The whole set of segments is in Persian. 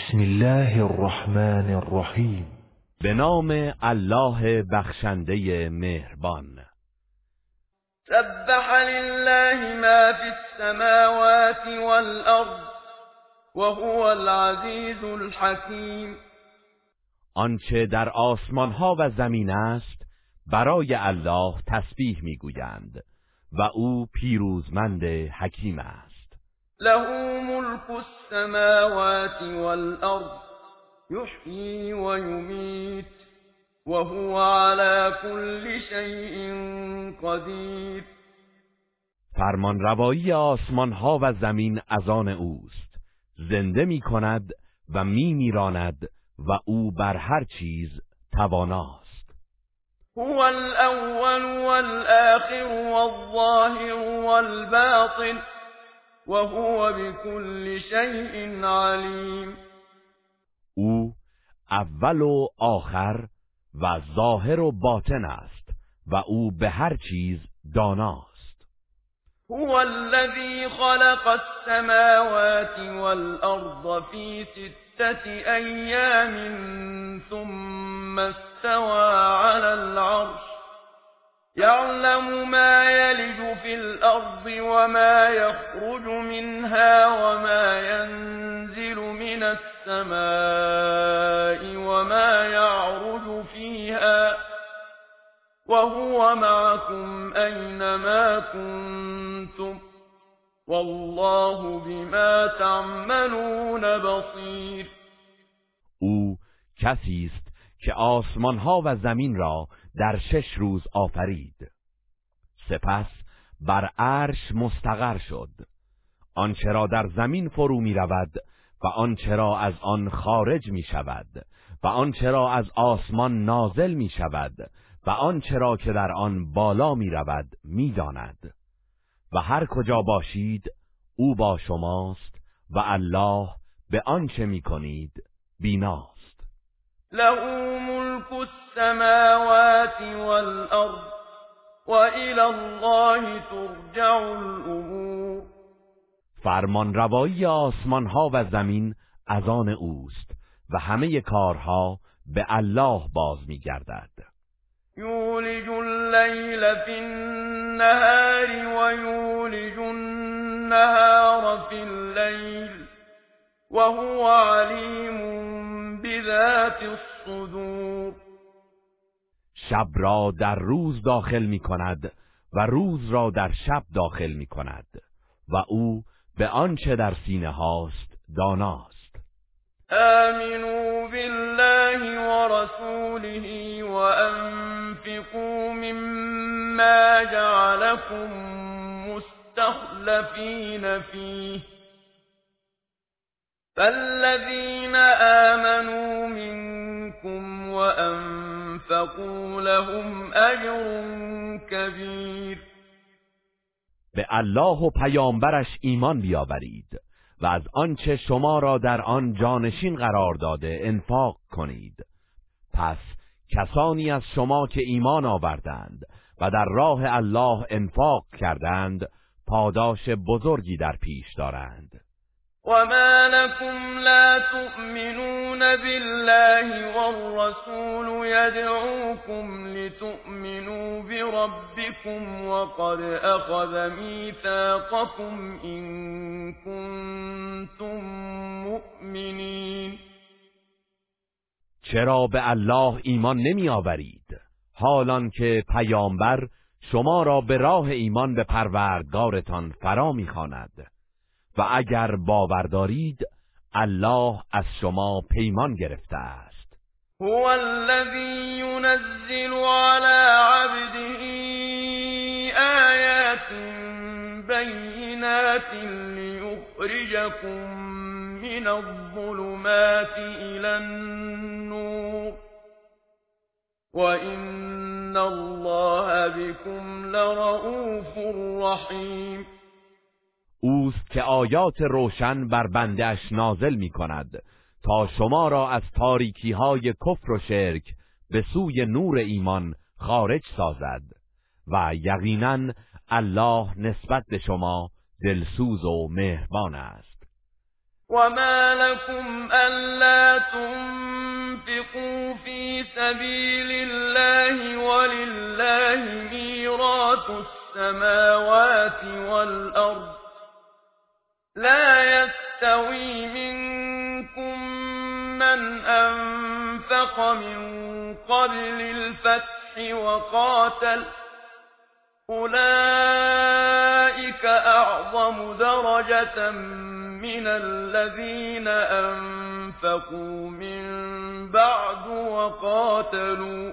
بسم الله الرحمن الرحیم. به نام الله بخشنده مهربان. سبح لله ما في السماوات والأرض وهو العزیز الحکیم. آنچه در آسمان ها و زمین است برای الله تسبیح می‌گویند و او پیروزمند حکیم است. له ملك السماوات والأرض يحيي ويميت وهو على كل شيء قدیر فرمان روایی آسمان ها و زمین از آن اوست. زنده می کند و می میراند و او بر هر چیز تواناست. هو الاول والآخر والظاهر والباطن. وهو بكل شيء علیم او اول و آخر و ظاهر و باطن است و او به هر چیز داناست. هو الذي خلق السماوات والأرض في ستة أيام ثم استوى على العرش. يعلم ما يلج في الأرض وما يخرج منها وما ينزل من السماء وما يعرج فيها وهو معكم أينما كنتم والله بما تعملون بصیر أو کسی است که و زمین را در شش روز آفرید. سپس بر عرش مستقر شد. آنچه را در زمین فرو می رود و آنچه را از آن خارج می شود و آنچه را از آسمان نازل می شود و آنچه را که در آن بالا می رود می داند. و هر کجا باشید او با شماست و الله به آنچه می کنید بیناست. له ملك السماوات والأرض وإلى الله ترجع الأمور. فرمان روایی آسمان ها و زمین از آن اوست و همه کارها به الله باز می گردد یولج اللیل فی النهار ویولج النهار فی الليل وهو علیم بذات الصدور. شب را در روز داخل می کند و روز را در شب داخل می کند و او به آنچه در سینه هاست داناست. آمنوا بالله ورسوله وأنفقوا مما جعلكم مستخلفين فيه. فالذين آمنوا منكم وأنفقوا لهم أجر كبير. به الله و پیامبرش ایمان بیاورید و از آنچه شما را در آن جانشین قرار داده انفاق کنید. پس کسانی از شما که ایمان آوردند و در راه الله انفاق کردند پاداش بزرگی در پیش دارند. وما لكم لا تؤمنون بالله والرسول يدعوكم لتؤمنوا بربكم وقد أخذ ميثاقكم إن كنتم مؤمنين. چرا به الله ایمان نمی آورید حالان که پیامبر شما را به راه ایمان به پروردگارتان فرا می‌خواند. و اگر باور دارید الله از شما پیمان گرفته است. هو الذي ينزل على عبده آيات بينات ليخرجكم من الظلمات إلى النور وإن الله بكم لرؤوف رحيم اوست که آیات روشن بر بندش نازل می کند تا شما را از تاریکی های کفر و شرک به سوی نور ایمان خارج سازد و یقینا الله نسبت به شما دلسوز و مهربان است. وما لكم ألا تنفقوا في سبيل الله ولله ميراث السماوات والأرض لا يستوي منكم من أنفق من قبل الفتح وقاتل. أولئك أعظم درجة من الذين أنفقوا من بعد وقاتلوا.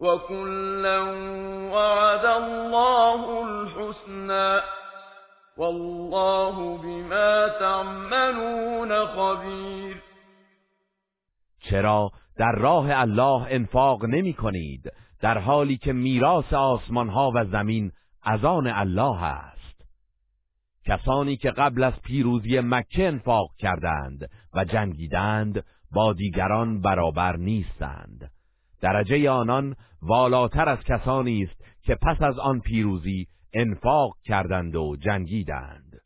وكلا وعد الله الحسنى. والله بما تعملون خبیر چرا در راه الله انفاق نمی کنید؟ در حالی که میراث آسمان ها و زمین از آن الله است. کسانی که قبل از پیروزی مکه انفاق کردند و جنگیدند با دیگران برابر نیستند. درجه آنان والاتر از کسانی است که پس از آن پیروزی انفاق کردند و جنگیدند.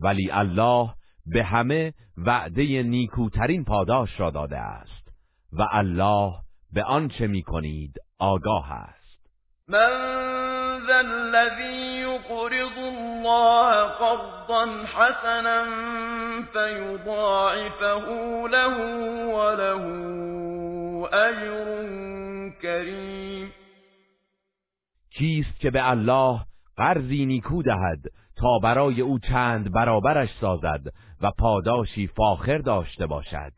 ولی الله به همه وعده نیکوترین پاداش را داده است و الله به آنچه می‌کنید آگاه است. من ذا الذي يقرض الله قرضا حسنا فيضاعفه له وله اجر کریم. کیست که به الله قرضی نیکو دهد تا برای او چند برابرش سازد و پاداشی فاخر داشته باشد.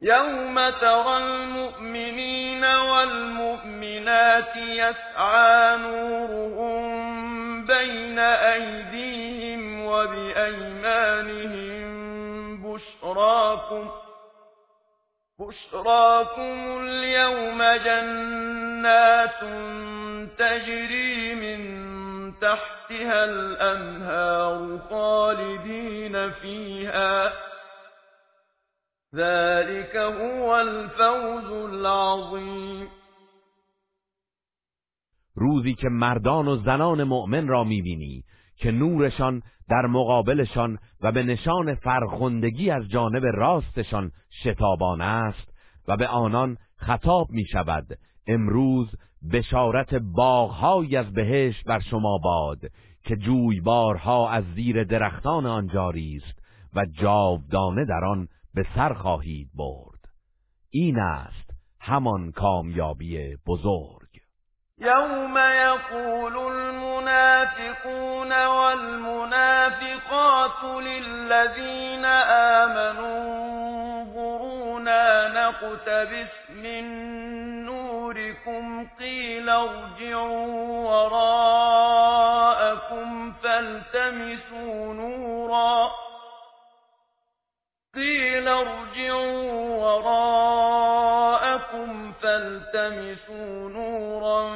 یوم ترى المؤمنین والمؤمنات یسعى نورهم بین ایدیهم و بأیمانهم بشراکم بشراكم اليوم جنات تجري من تحتها الأنهار خالدين فيها. ذلك هو الفوز العظیم روزی که مردان و زنان مؤمن را می‌بینی که نورشان در مقابلشان و به نشان فرخندگی از جانب راستشان شتابان است و به آنان خطاب می شود امروز بشارت باغهایی از بهشت بر شما باد که جویبارها از زیر درختان آن جاری است و جاودانه در آن به سر خواهید برد. این است همان کامیابی بزرگ. یوم یقول المنافقون والمنافقات للذین آمنوا انظرونا نقتبس من نوركم قیل ارجعوا وراءكم فالتمسوا نورا. قیل ارجعوا وراءكم فالتمسوا نورا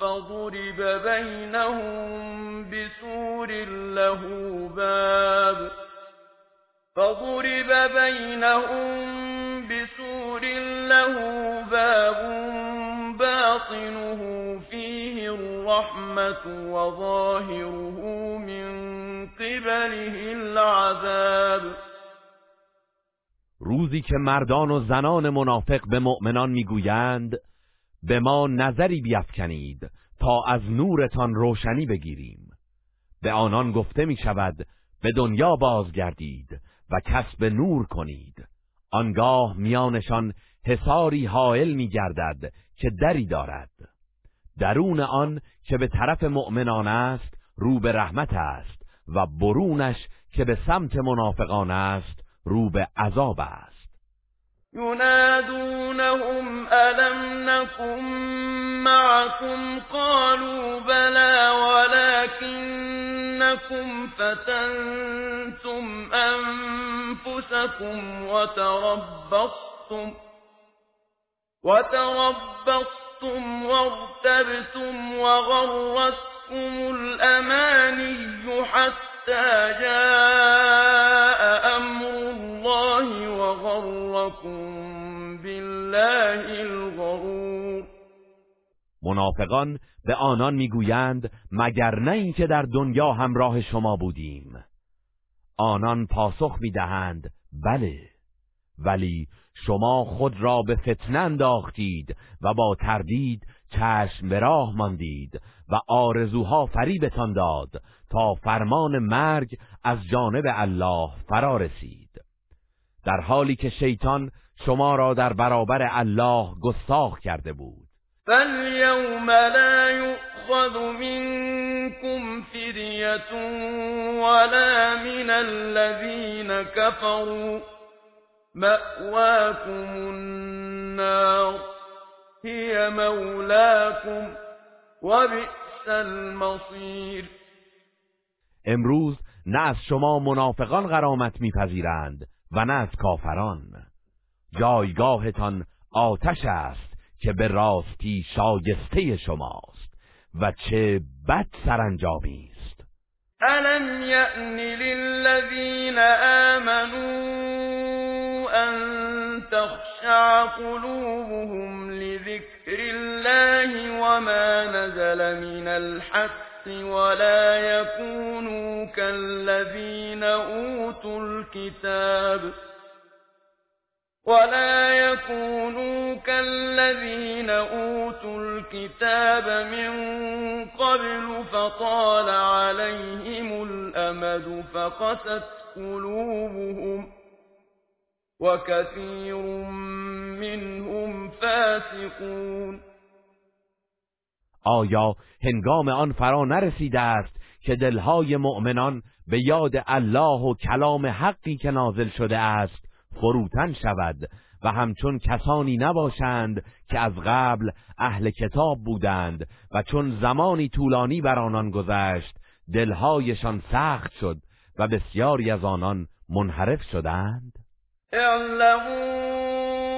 فضرب بينهم بسور له باب. فضرب بينهم بسور له باطنه فيه الرحمة وظاهره من قبله العذاب. روزی که مردان و زنان منافق به مؤمنان می‌گویند به ما نظری بیفکنید تا از نورتان روشنی بگیریم. به آنان گفته می شود به دنیا بازگردید و کسب نور کنید. آنگاه میانشان حساری حائل می گردد که دری دارد. درون آن که به طرف مؤمنان است رو به رحمت است و برونش که به سمت منافقان است رو به عذاب است. ينادونهم ألم نكن معكم قالوا بلى ولكنكم فتنتم أنفسكم وتربصتم وتربصتم وارتبتم وغرتكم الأماني حتى جاء أمر الله وغركم بالله الغرور. منافقان به آنان می‌گویند مگر نه اینکه در دنیا همراه شما بودیم. آنان پاسخ می‌دهند بله ولی شما خود را به فتنه انداختید و با تردید چشم به راه ماندید و آرزوها فریبتان داد تا فرمان مرگ از جانب الله فرا رسید. در حالی که شیطان شما را در برابر الله گستاخ کرده بود. فاليوم لا يؤخذ منكم فدية ولا من الذين كفروا مأواكم النار هي مولاكم وبئس المصير. امروز نه از شما منافقان غرامت میپذیرند و نه از کافران. جایگاهتان آتش است که به راستی شایسته شماست و چه بد سرانجامی است. الم یأن للذین آمنوا ان تخشع قلوبهم لذكر الله وما نزل من الحق ولا يكونوا كالذين أوتوا الكتاب ولا يكونوا كالذين أوتوا الكتاب من قبل فطال عليهم الأمد فقست قلوبهم وكثير منهم فاسقون آیا هنگام آن فرا نرسیده است که دلهای مؤمنان به یاد الله و کلام حقی که نازل شده است فروتن شود و همچون کسانی نباشند که از قبل اهل کتاب بودند و چون زمانی طولانی بر آنان گذشت دلهایشان سخت شد و بسیاری از آنان منحرف شدند؟ اعلموا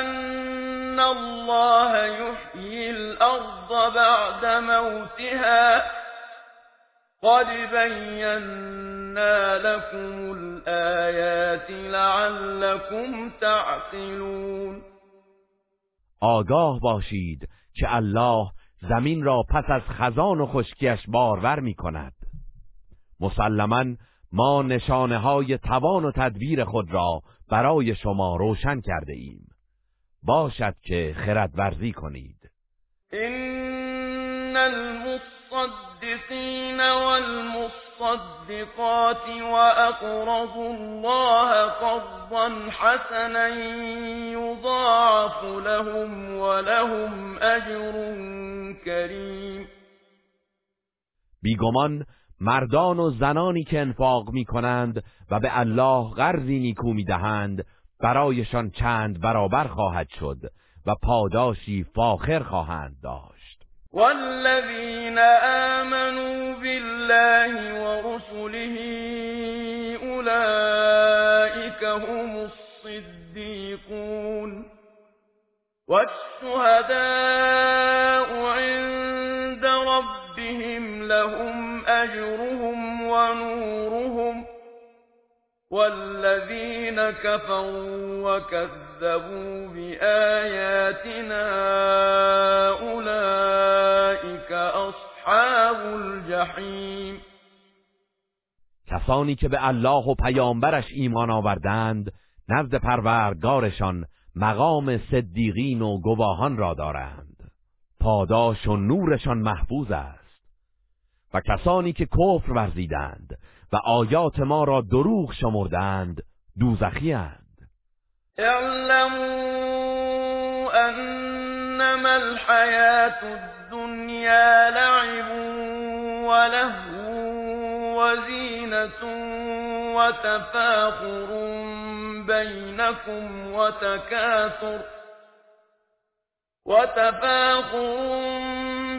ان الله يحيي الارض بعد موتها قد بينا لكم الآيات لعلكم تعقلون. آگاه باشید که الله زمین را پس از خزان و خشکیش بارور می کند مسلما ما نشانه های توان و تدبیر خود را برای شما روشن کرده ایم. باشد که خرد ورزی کنید. این المصدقین والمصدقات وأقرضوا الله قرضا حسنا يضاعف لهم ولهم أجر کریم بیگمان مردان و زنانی که انفاق می کنند و به الله قرضی نیکو می دهند برایشان چند برابر خواهد شد و پاداشی فاخر خواهند داشت. والذین آمنوا بالله ورسله اولئک هم الصدیقون والشهداء عند ربهم لهم أجرهم ونورهم والذين كفروا وكذبوا بآياتنا أولئك أصحاب الجحیم کسانی که به الله و پیامبرش ایمان آوردند نزد پروردگارشان مقام صدیقین و گواهان را دارند. پاداش و نورشان محفوظ است. و کسانی که کفر ورزیدند و آیات ما را دروغ شمردند دوزخی اند. اعلموا انما الحیات الدنیا لعب ولهو وزینة وتفاخر بينكم وتكاثر وتفاخر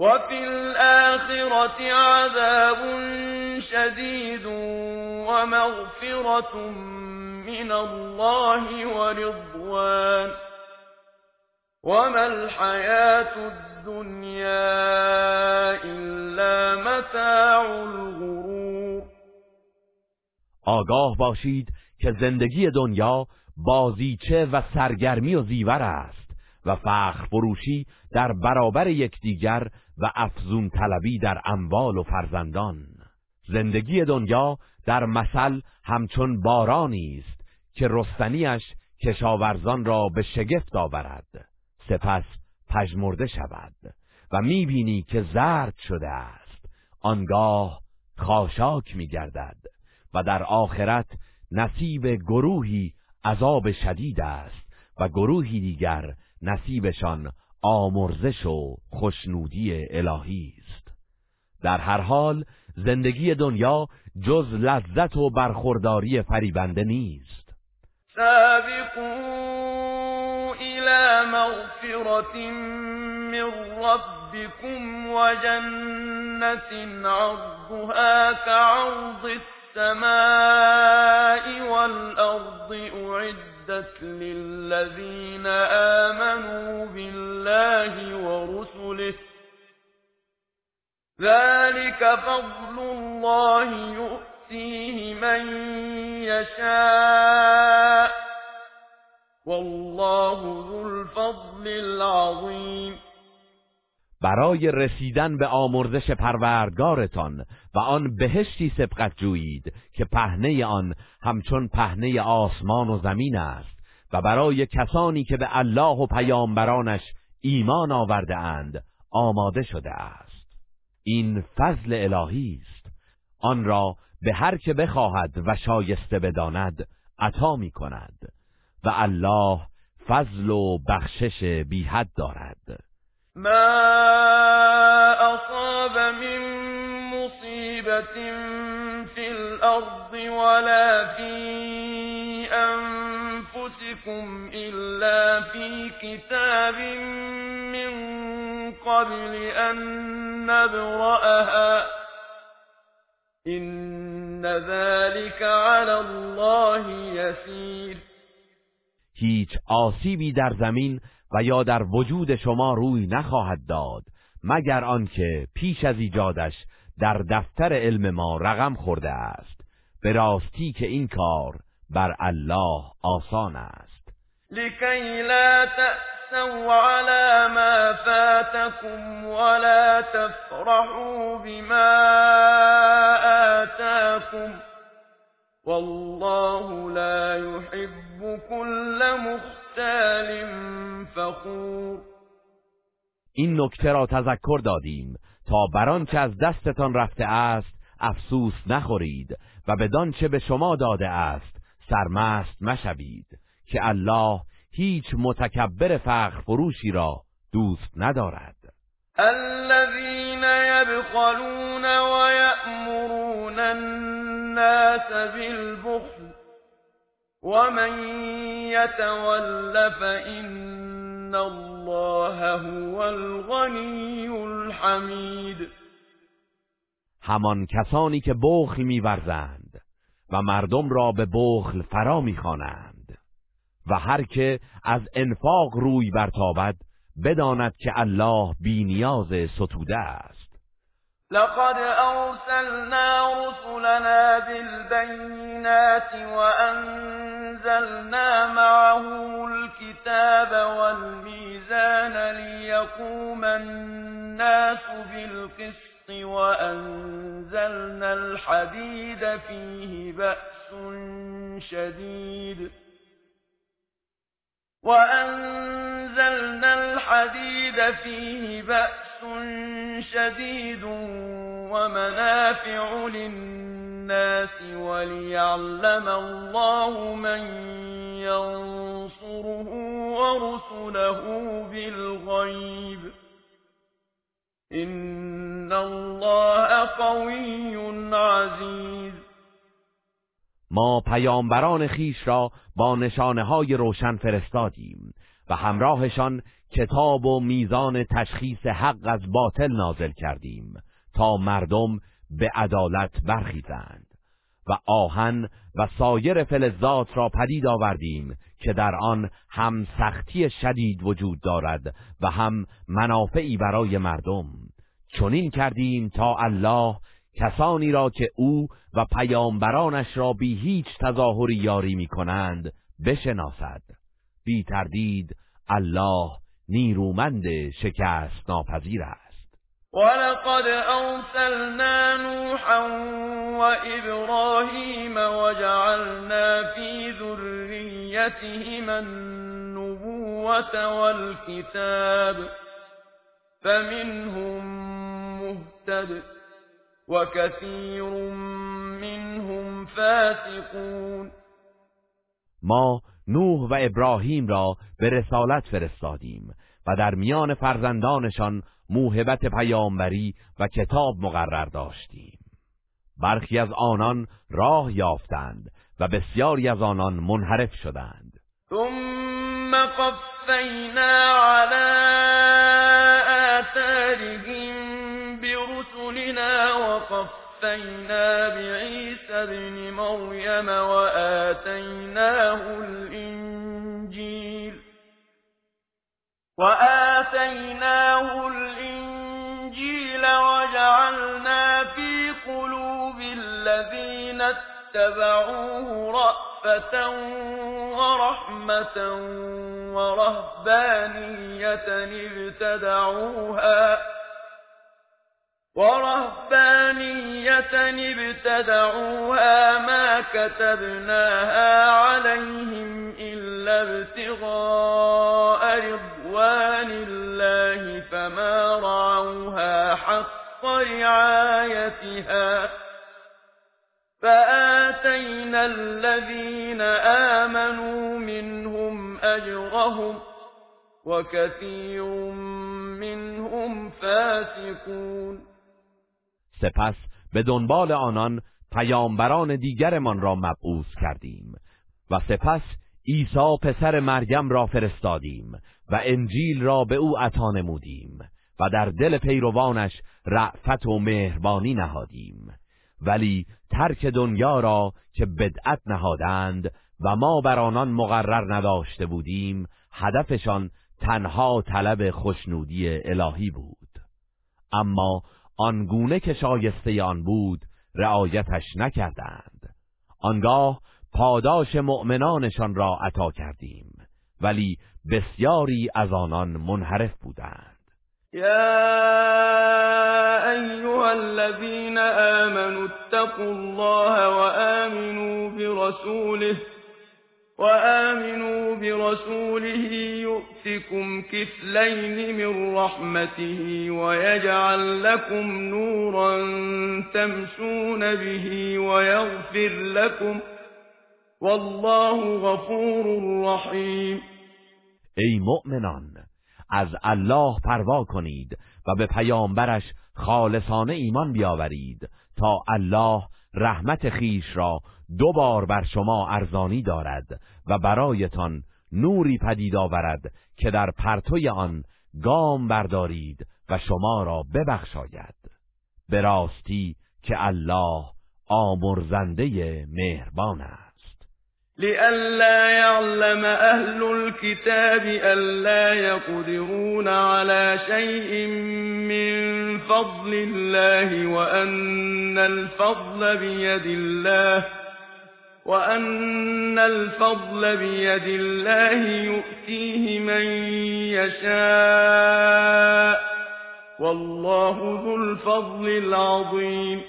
وفي الآخرة عذاب شدید و مغفرت من الله و رضوان وما الحياة الدنيا إلا متاع الغرور. آگاه باشید که زندگی دنیا بازیچه و سرگرمی و زیور است. و فخر فروشی در برابر یکدیگر و افزون طلبی در اموال و فرزندان. زندگی دنیا در مثل همچون بارانی است که رستنیش کشاورزان را به شگفت آورد. سپس پژمرده شود و می‌بینی که زرد شده است. آنگاه خاشاک میگردد و در آخرت نصیب گروهی عذاب شدید است و گروهی دیگر نصیبشان آمرزش و خوشنودی الهی است. در هر حال زندگی دنیا جز لذت و برخورداری فریبنده نیست. سابقون إلى مغفرة من ربكم وجنة عرضها كعرض السماء أعدت للذين آمنوا بالله ورسله ذلك فضل الله يؤتيه من يشاء والله ذو الفضل العظیم برای رسیدن به آمرزش پروردگارتان و آن بهشتی سبقت جویید که پهنه آن همچون پهنه آسمان و زمین است و برای کسانی که به الله و پیامبرانش ایمان آورده اند آماده شده است. این فضل الهی است. آن را به هر که بخواهد و شایسته بداند عطا می کند و الله فضل و بخشش بی حد دارد. مَا أَصَابَ مِن مُّصِيبَةٍ فِي الْأَرْضِ وَلَا فِي أَنفُسِكُمْ إِلَّا فِي كِتَابٍ مِّن قَبْلِ أَن نَّبْرَأَهَا ۚ إِنَّ ذَٰلِكَ عَلَى اللَّهِ يَسِيرٌ هیچ آسیبی در زمین و یا در وجود شما روی نخواهد داد مگر آنکه پیش از ایجادش در دفتر علم ما رقم خورده است. به راستی که این کار بر الله آسان است. لکی لا تأسوا على ما فاتكم ولا تفرحوا بما آتاكم والله لا يحب كل مختال فخور. این نکته را تذکر دادیم تا بر که از دستتان رفته است افسوس نخورید و بدان چه به شما داده است سرمست مشوید که الله هیچ متکبر فخر فروشی را دوست ندارد. الذين يبخلون ويأمرون الناس بالبخل ومن يتول فإن الله هو الغني الحمید همان کسانی که بخل میورزند و مردم را به بخل فرا می‌خوانند. و هر که از انفاق روی برتابد بداند که الله بینیاز ستوده است. لقد أرسلنا رسلنا بالبينات وأنزلنا معهم الكتاب والميزان ليقوم الناس بالقسط وأنزلنا الحديد فيه بأس شديد وأنزلنا الحديد فيه بأس شديد ومنافع للناس وليعلم الله من ينصره ورسله بالغيب. إن الله قوي عزيز. ما پیامبران خیش را با نشانه های روشن فرستادیم و همراهشان کتاب و میزان تشخیص حق از باطل نازل کردیم تا مردم به عدالت برخیزند و آهن و سایر فلزات را پدید آوردیم که در آن هم سختی شدید وجود دارد و هم منافعی برای مردم. چنین کردیم تا الله کسانی را که او و پیامبرانش را بی هیچ تظاهری یاری می کنند بشناسد. بی تردید الله نیرومند شکست ناپذیر است. ولقد أرسلنا نوحا وإبراهيم وجعلنا في ذريتهما النبوة والكتاب فمنهم مهتد وكثير منهم فاسقون. ما نوح و ابراهیم را به رسالت فرستادیم. و در میان فرزندانشان موهبت پیامبری و کتاب مقرر داشتیم. برخی از آنان راه یافتند و بسیاری از آنان منحرف شدند. ثم قفینا على آثارهم برسلنا وقفینا بعیسی ابن مریم وآتیناه الانجیل. وآتيناه الإنجيل وجعلنا في قلوب الذين اتبعوه رأفة ورحمة ورهبانية ابتدعوها ورهبانية ابتدعوها ما كتبناها عليهم إلا ابتغاء رضوان الله فما رعوها حق رعايتها فآتينا الذين آمنوا منهم أجرهم وكثير منهم فاسقون سپس به دنبال آنان پیامبران دیگرمان را مبعوث کردیم و سپس عیسی پسر مریم را فرستادیم و انجیل را به او عطا نمودیم و در دل پیروانش رعفت و مهربانی نهادیم. ولی ترک دنیا را که بدعت نهادند و ما بر آنان مقرر نداشته بودیم هدفشان تنها طلب خوشنودی الهی بود. اما آنگونه که شایسته آن بود رعایتش نکردند. آنگاه پاداش مؤمنانشان را عطا کردیم ولی بسیاری از آنان منحرف بودند. یا ایها الذین آمنوا اتقوا الله وآمنوا برسوله وآمنوا برسوله يؤتكم كفلين من رحمته ويجعل لكم نورا تمشون به ويغفر لكم والله غفور رحیم. ای مؤمنان از الله پروا کنید و به پیامبرش خالصانه ایمان بیاورید تا الله رحمت خیش را دو بار بر شما ارزانی دارد و برایتان نوری پدید آورد که در پرتوی آن گام بردارید و شما را ببخشاید. به راستی که الله آمرزنده مهربان است. لئلا يعلم أهل الكتاب ألا يقدرون على شيء من فضل الله وأن الفضل بيد الله وأن الفضل بيد الله يؤتيه من يشاء والله ذو الفضل العظيم.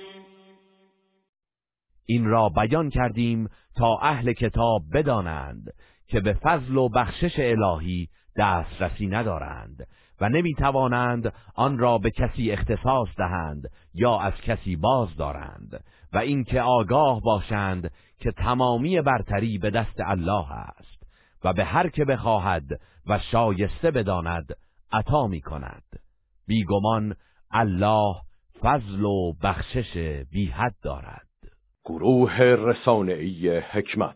این را بیان کردیم تا اهل کتاب بدانند که به فضل و بخشش الهی دسترسی ندارند و نمی توانند آن را به کسی اختصاص دهند یا از کسی باز دارند و اینکه آگاه باشند که تمامی برتری به دست الله است و به هر که بخواهد و شایسته بداند عطا می کند بیگمان الله فضل و بخشش بی حد دارد. گروه رسانه‌ای حکمت.